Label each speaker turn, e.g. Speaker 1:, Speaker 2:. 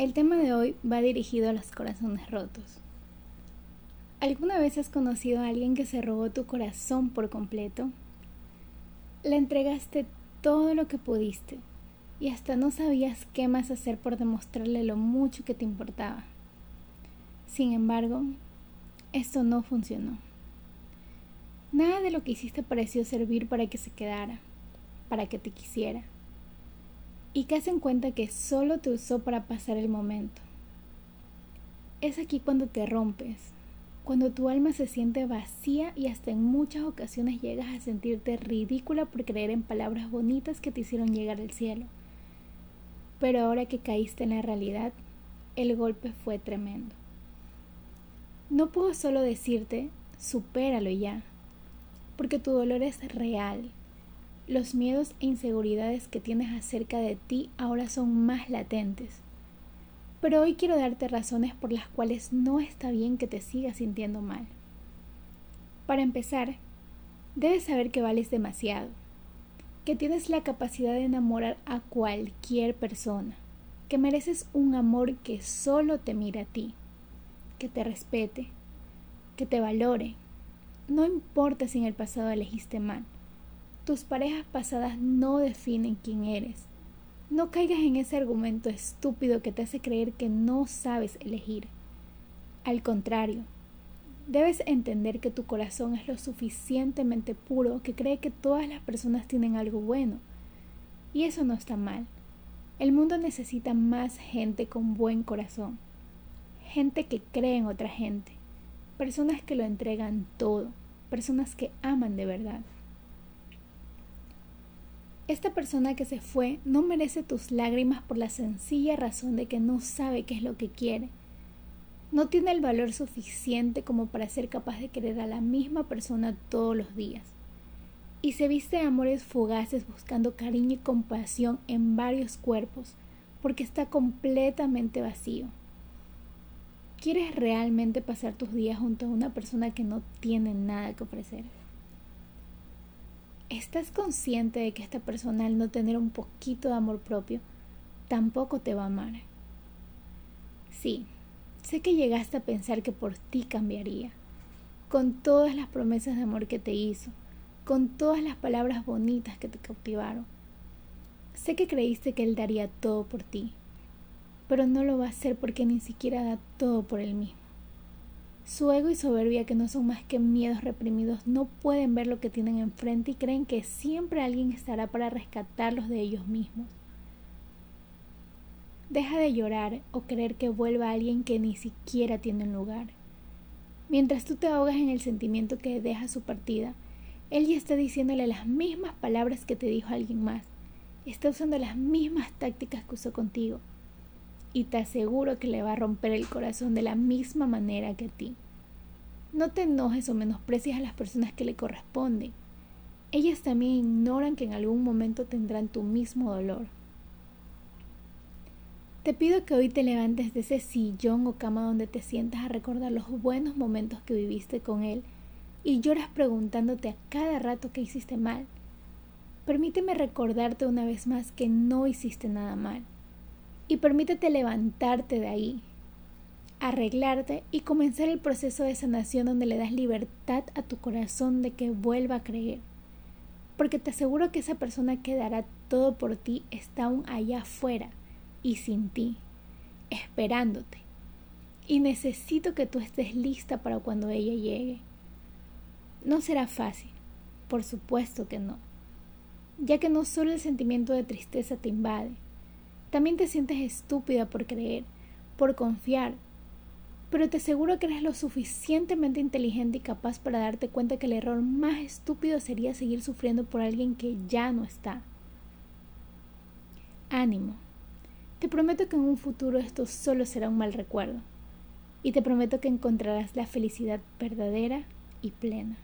Speaker 1: El tema de hoy va dirigido a los corazones rotos. ¿Alguna vez has conocido a alguien que se robó tu corazón por completo? Le entregaste todo lo que pudiste y hasta no sabías qué más hacer por demostrarle lo mucho que te importaba. Sin embargo, esto no funcionó. Nada de lo que hiciste pareció servir para que se quedara, para que te quisiera y que en cuenta que solo te usó para pasar el momento. Es aquí cuando te rompes, cuando tu alma se siente vacía y hasta en muchas ocasiones llegas a sentirte ridícula por creer en palabras bonitas que te hicieron llegar al cielo. Pero ahora que caíste en la realidad, el golpe fue tremendo. No puedo solo decirte, supéralo ya, porque tu dolor es real los miedos e inseguridades que tienes acerca de ti ahora son más latentes. Pero hoy quiero darte razones por las cuales no está bien que te sigas sintiendo mal. Para empezar, debes saber que vales demasiado, que tienes la capacidad de enamorar a cualquier persona, que mereces un amor que solo te mira a ti, que te respete, que te valore. No importa si en el pasado elegiste mal tus parejas pasadas no definen quién eres. No caigas en ese argumento estúpido que te hace creer que no sabes elegir. Al contrario, debes entender que tu corazón es lo suficientemente puro que cree que todas las personas tienen algo bueno. Y eso no está mal. El mundo necesita más gente con buen corazón. Gente que cree en otra gente. Personas que lo entregan todo. Personas que aman de verdad. Esta persona que se fue no merece tus lágrimas por la sencilla razón de que no sabe qué es lo que quiere. No tiene el valor suficiente como para ser capaz de querer a la misma persona todos los días. Y se viste de amores fugaces buscando cariño y compasión en varios cuerpos, porque está completamente vacío. ¿Quieres realmente pasar tus días junto a una persona que no tiene nada que ofrecer? ¿Estás consciente de que esta persona al no tener un poquito de amor propio tampoco te va a amar? Sí, sé que llegaste a pensar que por ti cambiaría, con todas las promesas de amor que te hizo, con todas las palabras bonitas que te cautivaron. Sé que creíste que él daría todo por ti, pero no lo va a hacer porque ni siquiera da todo por él mismo. Su ego y soberbia, que no son más que miedos reprimidos, no pueden ver lo que tienen enfrente y creen que siempre alguien estará para rescatarlos de ellos mismos. Deja de llorar o creer que vuelva alguien que ni siquiera tiene un lugar. Mientras tú te ahogas en el sentimiento que deja su partida, él ya está diciéndole las mismas palabras que te dijo alguien más. Está usando las mismas tácticas que usó contigo y te aseguro que le va a romper el corazón de la misma manera que a ti. No te enojes o menosprecies a las personas que le corresponden. Ellas también ignoran que en algún momento tendrán tu mismo dolor. Te pido que hoy te levantes de ese sillón o cama donde te sientas a recordar los buenos momentos que viviste con él y lloras preguntándote a cada rato que hiciste mal. Permíteme recordarte una vez más que no hiciste nada mal y permítete levantarte de ahí, arreglarte y comenzar el proceso de sanación donde le das libertad a tu corazón de que vuelva a creer. Porque te aseguro que esa persona que dará todo por ti está aún allá afuera y sin ti, esperándote. Y necesito que tú estés lista para cuando ella llegue. No será fácil, por supuesto que no, ya que no solo el sentimiento de tristeza te invade, también te sientes estúpida por creer, por confiar, pero te aseguro que eres lo suficientemente inteligente y capaz para darte cuenta que el error más estúpido sería seguir sufriendo por alguien que ya no está. Ánimo. Te prometo que en un futuro esto solo será un mal recuerdo. Y te prometo que encontrarás la felicidad verdadera y plena.